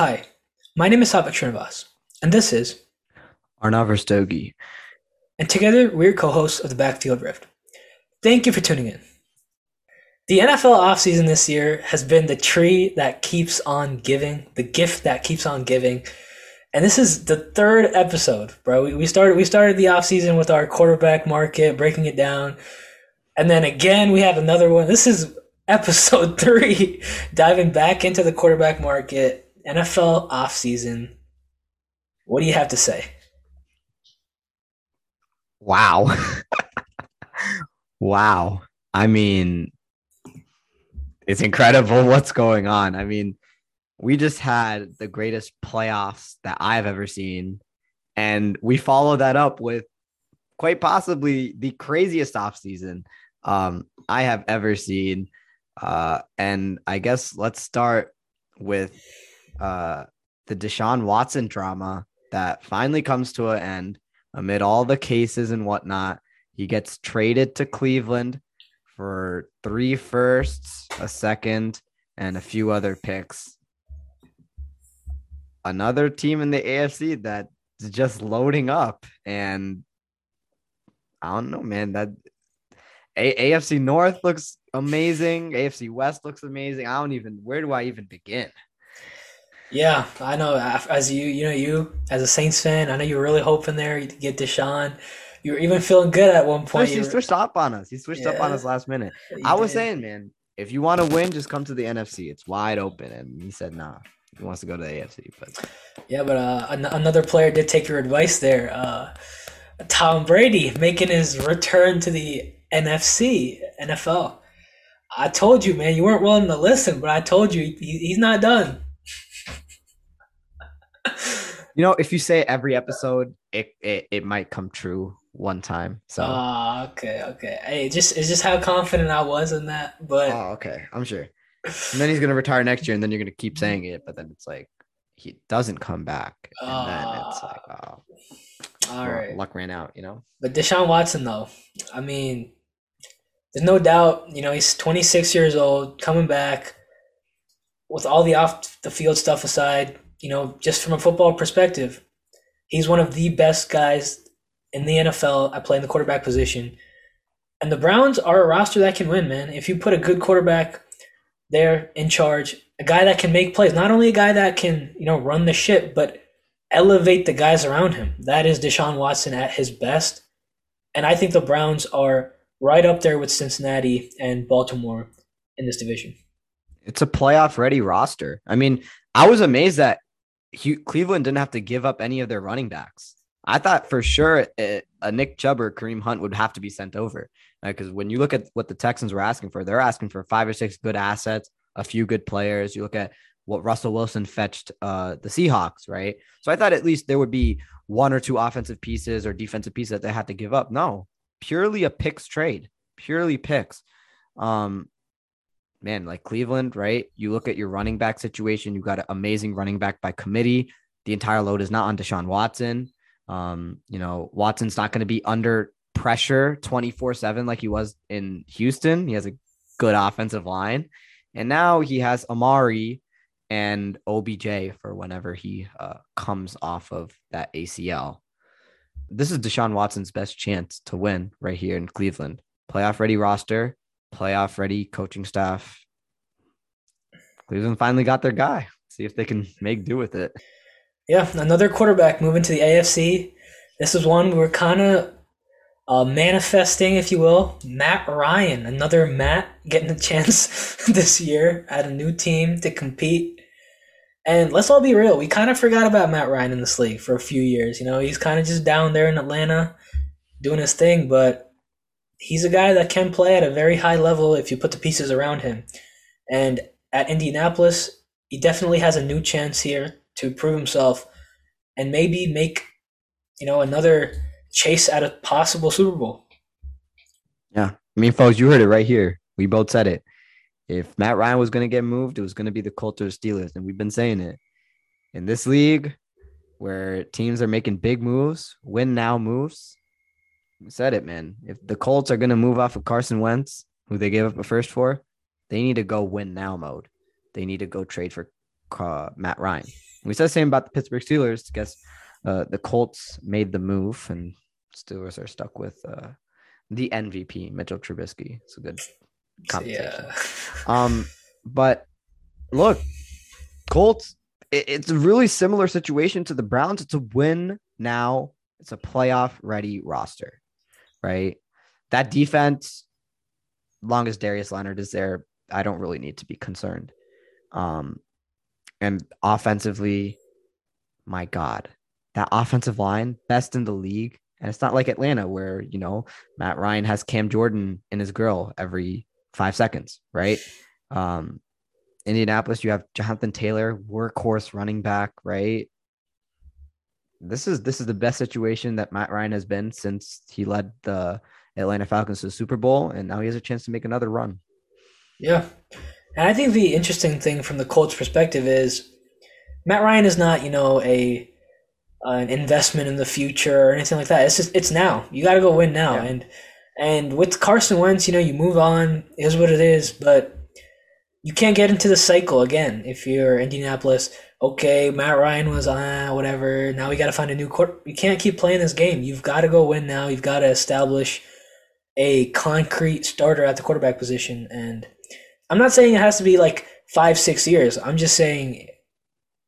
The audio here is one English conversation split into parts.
Hi, my name is Satvik Srinivas, and this is Arnav Rastogi. And together, we're co hosts of the Backfield Rift. Thank you for tuning in. The NFL offseason this year has been the tree that keeps on giving, the gift that keeps on giving. And this is the third episode, bro. We, we started we started the offseason with our quarterback market, breaking it down. And then again, we have another one. This is episode three, diving back into the quarterback market, NFL offseason. What do you have to say? Wow. wow. I mean, it's incredible what's going on. I mean, we just had the greatest playoffs that I've ever seen. And we follow that up with quite possibly the craziest offseason um, I have ever seen. Uh, and I guess let's start with uh, the Deshaun Watson drama that finally comes to an end amid all the cases and whatnot. He gets traded to Cleveland for three firsts, a second, and a few other picks. Another team in the AFC that's just loading up. And I don't know, man. That a- AFC North looks amazing. AFC West looks amazing. I don't even, where do I even begin? Yeah, I know. As you, you know, you as a Saints fan, I know you were really hoping there to get Deshaun. You were even feeling good at one point. He switched up on us. He switched yeah, up on us last minute. I was did. saying, man, if you want to win, just come to the NFC. It's wide open. And he said, nah, he wants to go to the AFC. But yeah, but uh, an- another player did take your advice there. Uh, Tom Brady making his return to the NFC, NFL. I told you, man, you weren't willing to listen, but I told you he, he's not done. You know, if you say every episode, it, it it might come true one time. So. Oh, okay, okay. Hey, just it's just how confident I was in that, but. Oh, okay. I'm sure. And then he's gonna retire next year, and then you're gonna keep saying it, but then it's like he doesn't come back, and uh, then it's like, oh. All well, right. Luck ran out, you know. But Deshaun Watson, though, I mean, there's no doubt, you know, he's 26 years old, coming back with all the off the field stuff aside, you know, just from a football perspective, he's one of the best guys in the NFL at playing the quarterback position. And the Browns are a roster that can win, man. If you put a good quarterback there in charge, a guy that can make plays, not only a guy that can, you know, run the ship, but elevate the guys around him. That is Deshaun Watson at his best. And I think the Browns are right up there with Cincinnati and Baltimore in this division. It's a playoff ready roster. I mean, I was amazed that Cleveland didn't have to give up any of their running backs. I thought for sure it, a Nick Chubb or Kareem Hunt would have to be sent over because when you look at what the Texans were asking for, they're asking for five or six good assets, a few good players. You look at what Russell Wilson fetched uh, the Seahawks, right? So I thought at least there would be one or two offensive pieces or defensive pieces that they had to give up. No, purely a picks trade, purely picks. Um, man, like Cleveland, right? You look at your running back situation, you got an amazing running back by committee. The entire load is not on Deshaun Watson. Um, you know, Watson's not going to be under pressure 24 7 like he was in Houston. He has a good offensive line. And now he has Amari and OBJ for whenever he uh, comes off of that ACL. This is Deshaun Watson's best chance to win right here in Cleveland. Playoff ready roster, playoff ready coaching staff. Cleveland finally got their guy. See if they can make do with it. Yeah, another quarterback moving to the AFC. This is one we were kind of uh, manifesting, if you will. Matt Ryan, another Matt getting a chance this year at a new team to compete. And let's all be real, we kind of forgot about Matt Ryan in this league for a few years. You know, he's kind of just down there in Atlanta doing his thing, but he's a guy that can play at a very high level if you put the pieces around him. And at Indianapolis, he definitely has a new chance here to prove himself and maybe make, you know, another chase at a possible Super Bowl. Yeah. I mean, folks, you heard it right here. We both said it. If Matt Ryan was going to get moved, it was going to be the Colts or Steelers. And we've been saying it. In this league where teams are making big moves, win now moves, said it, man. If the Colts are going to move off of Carson Wentz, who they gave up a first for, they need to go win now mode. They need to go trade for uh, Matt Ryan. we said the same about the Pittsburgh Steelers. I guess uh, the Colts made the move, and Steelers are stuck with uh, the MVP Mitchell Trubisky. It's a good conversation. Yeah. Um, but look, Colts. It, it's a really similar situation to the Browns. It's a win now. It's a playoff ready roster, right? That defense, long as Darius Leonard is there, I don't really need to be concerned. Um, and offensively, my God, that offensive line, best in the league. And it's not like Atlanta where, you know, Matt Ryan has Cam Jordan in his grill every five seconds, right? Um, Indianapolis, you have Jonathan Taylor, workhorse running back, right? This is this is the best situation that Matt Ryan has been since he led the Atlanta Falcons to the Super Bowl, and now he has a chance to make another run. Yeah. And I think the interesting thing from the Colts perspective is Matt Ryan is not, you know, a an investment in the future or anything like that. It's just it's now. You got to go win now. Yeah. And and with Carson Wentz, you know, you move on. Is what it is. But you can't get into the cycle again if you're Indianapolis. Okay, Matt Ryan was ah whatever. Now we got to find a new court. You can't keep playing this game. You've got to go win now. You've got to establish a concrete starter at the quarterback position. And I'm not saying it has to be like five, six years. I'm just saying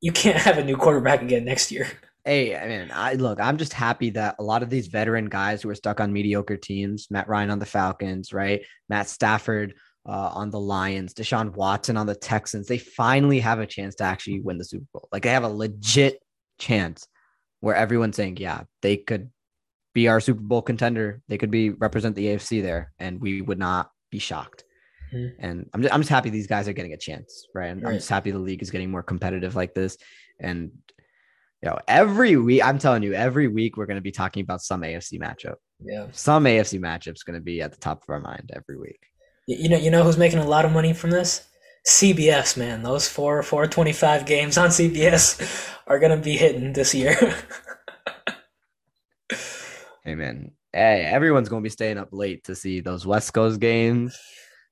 you can't have a new quarterback again next year. Hey, I mean, I look, I'm just happy that a lot of these veteran guys who are stuck on mediocre teams, Matt Ryan on the Falcons, right? Matt Stafford uh, on the Lions, Deshaun Watson on the Texans, they finally have a chance to actually win the Super Bowl. Like they have a legit chance where everyone's saying, yeah, they could be our Super Bowl contender. They could be represent the AFC there, and we would not be shocked. Mhm. And I'm just, I'm just happy these guys are getting a chance, right? And I'm just happy the league is getting more competitive like this. And you know, every week, I'm telling you, every week we're going to be talking about some AFC matchup. Yeah. Some AFC matchups going to be at the top of our mind every week. You know, you know who's making a lot of money from this? CBS, man. Those four, four twenty-five games on CBS are gonna be hitting this year. Hey man, hey, everyone's going to be staying up late to see those West Coast games.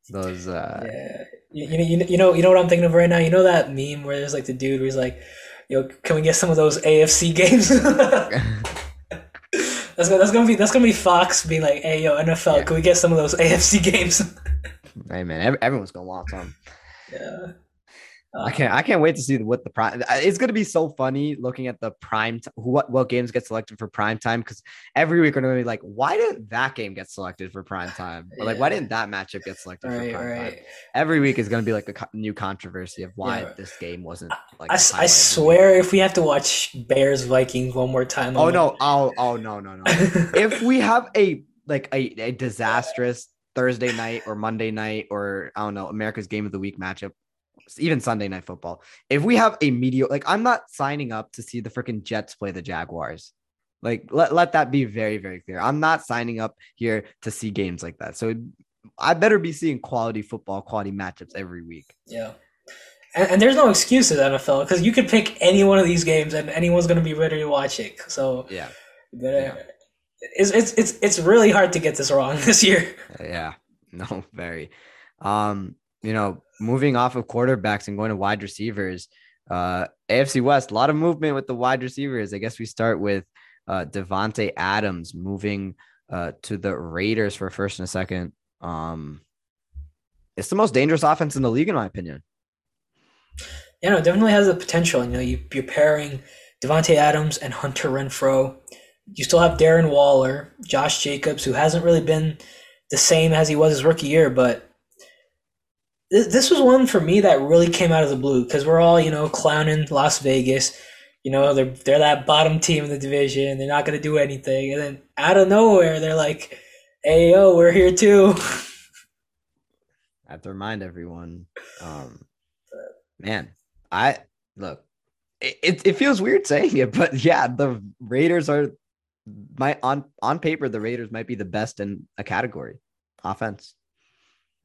Those, uh, yeah, you, you know, you know, you know, you know what I'm thinking of right now. You know that meme where there's like the dude where he's like, "Yo, can we get some of those AFC games?" that's gonna, that's gonna be that's gonna be Fox being like, "Hey, yo, NFL, Yeah. can we get some of those AFC games?" Hey man, ev- everyone's to want some. yeah. I can't. I can't wait to see what the prime. It's going to be so funny looking at the prime. T- what what games get selected for prime time? Because every week we're going to be like, why didn't that game get selected for prime time? Or like, why didn't that matchup get selected Right, for prime time? Every week is going to be like a co- new controversy of why Yeah. this game wasn't like. I, I highlight of the week. swear, if we have to watch Bears Vikings one more time, Oh I'm no! Oh oh no no no! if we have a like a, a disastrous Thursday night or Monday night or I don't know America's Game of the Week matchup, even Sunday night football. If we have a mediocre, like I'm not signing up to see the freaking Jets play the Jaguars. Like let, let that be very very clear. I'm not signing up here to see games like that. So I better be seeing quality football, quality matchups every week. Yeah. And, and there's no excuses NFL because you could pick any one of these games and anyone's going to be ready to watch it. So Yeah, uh, you gotta- it's, it's it's it's really hard to get this wrong this year. Yeah, no, very. Um, you know, moving off of quarterbacks and going to wide receivers, uh, AFC West, a lot of movement with the wide receivers. I guess we start with uh Davante Adams moving uh to the Raiders for a first and a second. Um, it's the most dangerous offense in the league, in my opinion. Yeah, no, definitely has the potential. You know, you, you're pairing Davante Adams and Hunter Renfrow. You still have Darren Waller, Josh Jacobs, who hasn't really been the same as he was his rookie year, but this, this was one for me that really came out of the blue because we're all, you know, clowning Las Vegas. You know, they're they're that bottom team in the division. They're not going to do anything, and then out of nowhere, they're like, "Hey, yo, we're here too." I have to remind everyone. Um, man, I look. It it feels weird saying it, but yeah, the Raiders are my on on paper. The Raiders might be the best in a category, offense.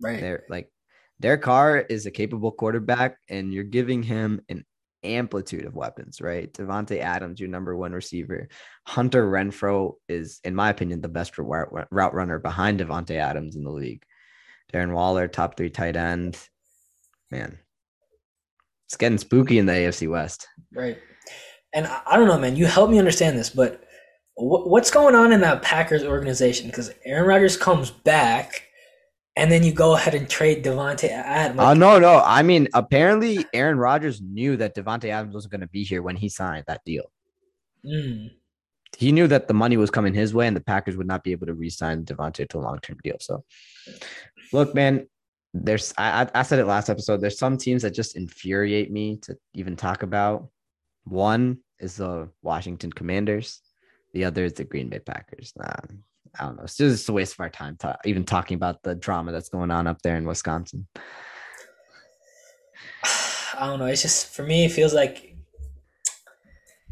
Right. They're like their Carr is a capable quarterback, and you're giving him an amplitude of weapons, right? Davante Adams, your number one receiver. Hunter Renfrow is, in my opinion, the best route runner behind Davante Adams in the league. Darren Waller, top three tight end. Man, It's getting spooky in the AFC West. Right. And I, don't know, man. You help me understand this, but what's going on in that Packers organization? Because Aaron Rodgers comes back, and then you go ahead and trade Davante Adams. Oh no, no. I mean, apparently Aaron Rodgers knew that Davante Adams wasn't going to be here when he signed that deal. Mm, He knew that the money was coming his way, and the Packers would not be able to re-sign Davante to a long-term deal. So, look, man, there's I I said it last episode. There's some teams that just infuriate me to even talk about. One is the Washington Commanders. The other is the Green Bay Packers. Nah, I don't know. It's just a waste of our time to even talking about the drama that's going on up there in Wisconsin. I don't know. It's just for me. It feels like,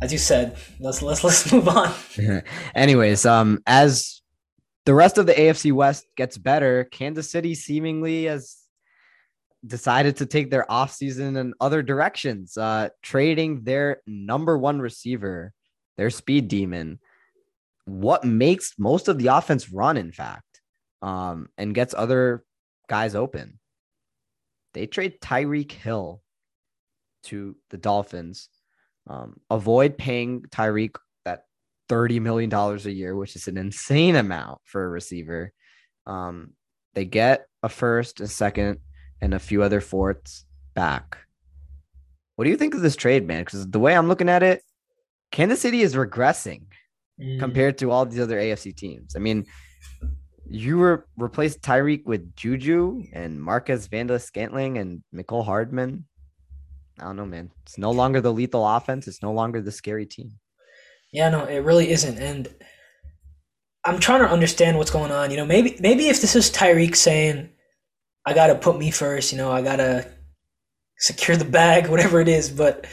as you said, let's let's let's move on. Anyways, um, as the rest of the AFC West gets better, Kansas City seemingly has decided to take their offseason in other directions, uh, trading their number one receiver, their speed demon, what makes most of the offense run, in fact, um, and gets other guys open. They trade Tyreek Hill to the Dolphins. Um, avoid paying Tyreek that $30 million a year, which is an insane amount for a receiver. Um, they get a first, a second, and a few other fourths back. What do you think of this trade, man? Because the way I'm looking at it, Kansas City is regressing Mm, compared to all these other AFC teams. I mean, you were replaced Tyreek with Juju and Marquez Valdes-Scantling and Mecole Hardman. I don't know, man. It's no longer the lethal offense. It's no longer the scary team. Yeah, no, it really isn't. And I'm trying to understand what's going on. You know, maybe maybe if this is Tyreek saying, "I gotta put me first, you know, I gotta secure the bag, whatever it is. But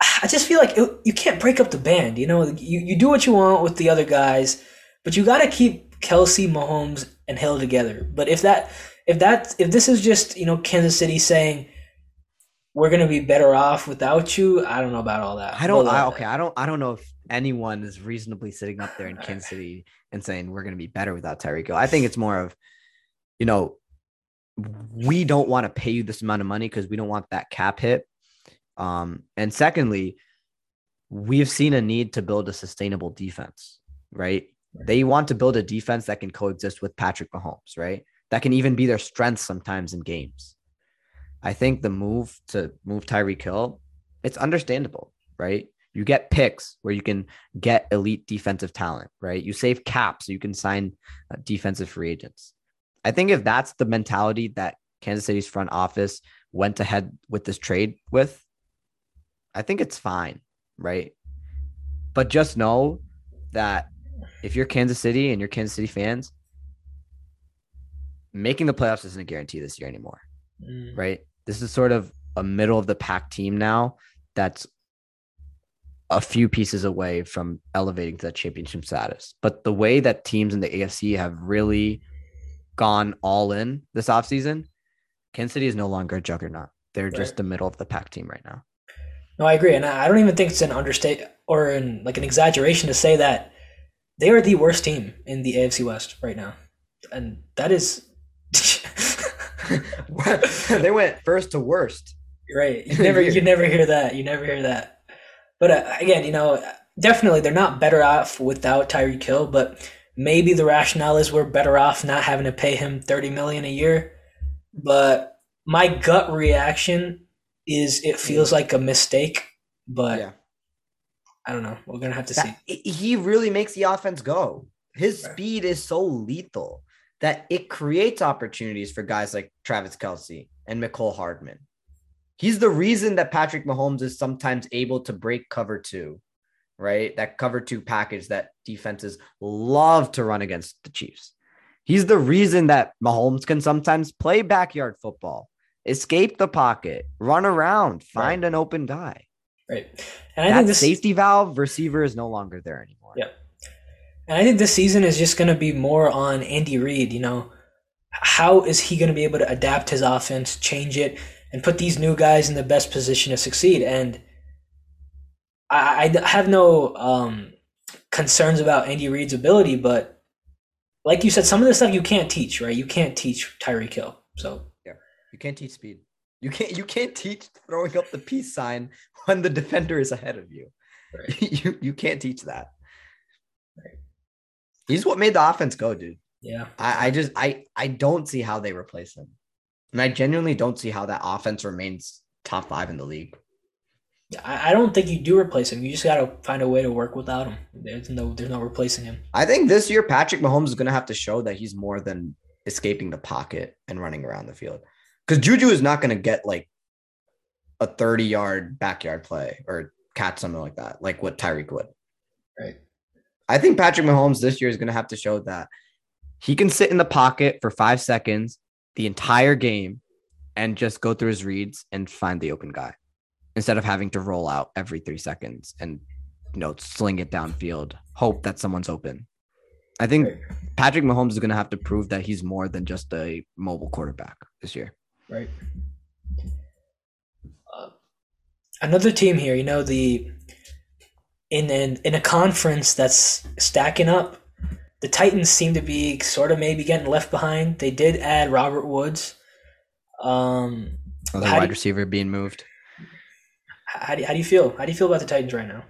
I just feel like it, you can't break up the band. You know, you, you do what you want with the other guys, but you gotta keep Kelce, Mahomes, and Hill together. But if that if that if this is just you know Kansas City saying we're gonna be better off without you, I don't know about all that. I don't. I, uh, okay, I don't. I don't know if anyone is reasonably sitting up there in Kansas City and saying we're going to be better without Tyreek Hill. I think it's more of, you know, we don't want to pay you this amount of money because we don't want that cap hit. Um, and secondly, we've seen a need to build a sustainable defense, right? They want to build a defense that can coexist with Patrick Mahomes, right? That can even be their strength sometimes in games. I think the move to move Tyreek Hill, it's understandable, right? You get picks where you can get elite defensive talent, right? You save cap so you can sign uh, defensive free agents. I think if that's the mentality that Kansas City's front office went ahead with this trade with, I think it's fine, right? But just know that if you're Kansas City and you're Kansas City fans, making the playoffs isn't a guarantee this year anymore mm. right? This is sort of a middle of the pack team now that's a few pieces away from elevating to that championship status. But the way that teams in the AFC have really gone all in this offseason, Kansas City is no longer a juggernaut. They're just Right. the middle of the pack team right now. No, I agree, and I don't even think it's an understate or in like an exaggeration to say that they are the worst team in the AFC West right now, and that is they went first to worst. right. You never, you never hear that. You never hear that. But uh, again, you know, definitely they're not better off without Tyreek Hill, but maybe the rationale is we're better off not having to pay him thirty million a year. But my gut reaction is it feels like a mistake, but Yeah. I don't know. We're gonna have to see. He really makes the offense go. His Right. speed is so lethal that it creates opportunities for guys like Travis Kelce and Mecole Hardman. He's the reason that Patrick Mahomes is sometimes able to break cover two, right? That cover two package that defenses love to run against the Chiefs. He's the reason that Mahomes can sometimes play backyard football, escape the pocket, run around, find an open guy. Right. And I that think this safety valve receiver is no longer there anymore. Yeah. And I think this season is just going to be more on Andy Reid. You know, how is he going to be able to adapt his offense, change it, and put these new guys in the best position to succeed? And I, I have no um, concerns about Andy Reid's ability, but like you said, some of the stuff you can't teach, right? You can't teach Tyreek Hill. So You can't teach speed. You can't you can't teach throwing up the peace sign when the defender is ahead of you. Right. you you can't teach that. Right. He's what made the offense go, dude. Yeah. I, I just I I don't see how they replace him. And I genuinely don't see how that offense remains top five in the league. I, I don't think you do replace him. You just got to find a way to work without him. There's no, there's no replacing him. I think this year Patrick Mahomes is going to have to show that he's more than escaping the pocket and running around the field. Because Juju is not going to get like a 30 yard backyard play or catch something like that, like what Tyreek would. Right. I think Patrick Mahomes this year is going to have to show that he can sit in the pocket for five seconds the entire game and just go through his reads and find the open guy instead of having to roll out every three seconds and you know sling it downfield, hope that someone's open. I think Patrick Mahomes is going to have to prove that he's more than just a mobile quarterback this year. Right. Uh, another team here, you know, the in an, in a conference that's stacking up, the Titans seem to be sort of maybe getting left behind. They did add Robert Woods. Um, Another How do wide receiver being moved. how do, how do you feel? How do you feel about the Titans right now?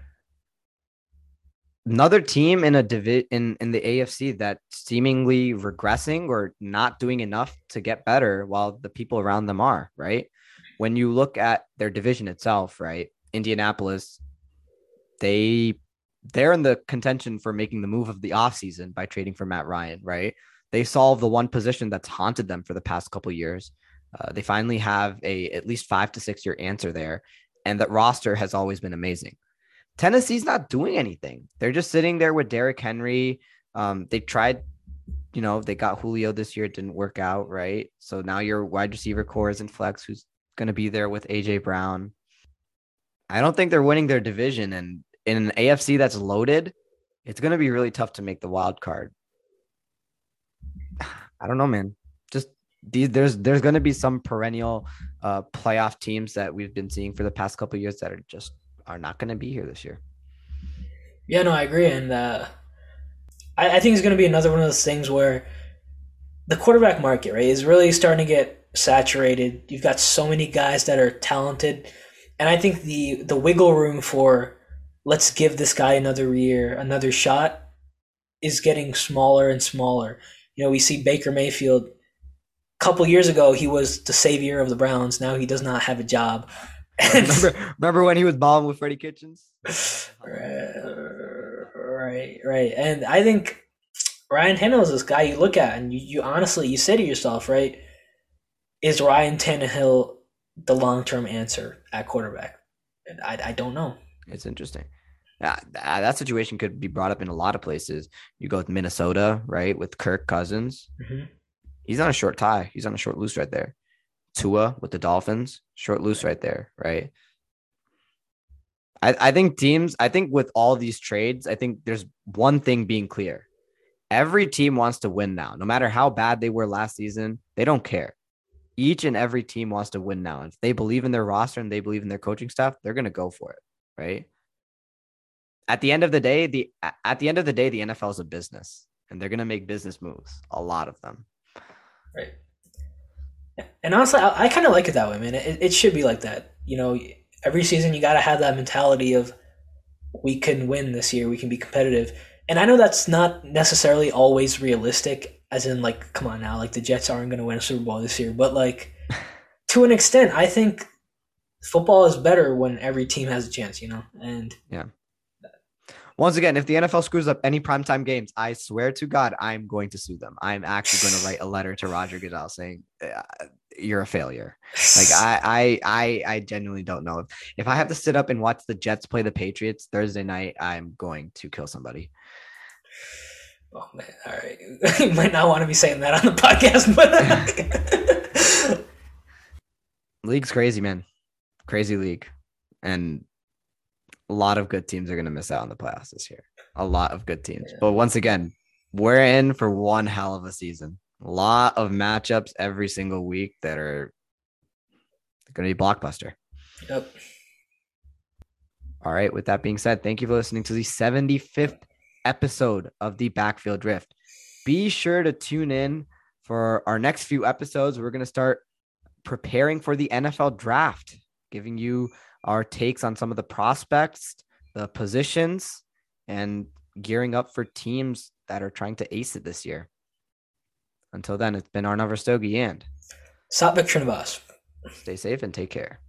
Another team in a divi- in in the AFC that seemingly regressing or not doing enough to get better while the people around them are, right? When you look at their division itself, right? Indianapolis, they they're in the contention for making the move of the offseason by trading for Matt Ryan, right? They solved the one position that's haunted them for the past couple years. Uh, they finally have a at least five to six year answer there, and that roster has always been amazing. Tennessee's not doing anything. They're just sitting there with Derrick Henry. Um, they tried, you know, they got Julio this year. It didn't work out, right? So now your wide receiver core is in flex, who's going to be there with AJ Brown. I don't think they're winning their division, and in an AFC that's loaded, it's going to be really tough to make the wild card. I don't know, man. Just these, there's there's going to be some perennial uh, playoff teams that we've been seeing for the past couple years that are just are not going to be here this year. Yeah, no, I agree, and uh, I, I think it's going to be another one of those things where the quarterback market, right, is really starting to get saturated. You've got so many guys that are talented, and I think the the wiggle room for let's give this guy another year, another shot, is getting smaller and smaller. You know, we see Baker Mayfield. A couple years ago, he was the savior of the Browns. Now he does not have a job. Remember, remember when he was balling with Freddie Kitchens? right, right. And I think Ryan Tannehill is this guy you look at and you, you honestly you say to yourself, right, is Ryan Tannehill the long term answer at quarterback? And I, I don't know. It's interesting. Yeah, that situation could be brought up in a lot of places. You go with Minnesota, right, with Kirk Cousins. Mhm. He's on a short tie. He's on a short loose right there. Tua with the Dolphins, short loose right there, right? I, I think teams, I think with all these trades, I think there's one thing being clear. Every team wants to win now. No matter how bad they were last season, they don't care. Each and every team wants to win now. And If they believe in their roster and they believe in their coaching staff, they're going to go for it, right? At the end of the day, the at the end of the day, the NFL is a business and they're going to make business moves, a lot of them. Right. And honestly, I, I kind of like it that way, man. It, it should be like that. You know, every season you got to have that mentality of we can win this year, we can be competitive. And I know that's not necessarily always realistic, as in, like, come on now, like the Jets aren't going to win a Super Bowl this year. But, like, to an extent, I think football is better when every team has a chance, you know? And Once again, if the NFL screws up any primetime games, I swear to God, I'm going to sue them. I'm actually going to write a letter to Roger Goodell saying uh, you're a failure. Like I, I, I, I genuinely don't know if if I have to sit up and watch the Jets play the Patriots Thursday night, I'm going to kill somebody. Oh man, all right. you might not want to be saying that on the podcast, but League's crazy, man. Crazy league, and a lot of good teams are going to miss out on the playoffs this year. A lot of good teams, Yeah. but once again, we're in for one hell of a season. A lot of matchups every single week that are going to be blockbuster. Yep. All right. With that being said, thank you for listening to the 75th episode of the Backfield Rift. Be sure to tune in for our next few episodes. We're going to start preparing for the NFL draft, giving you our takes on some of the prospects, the positions, and gearing up for teams that are trying to ace it this year. Until then, it's been Arnav Rastogi and Satvik Srinivas. Stay safe and take care.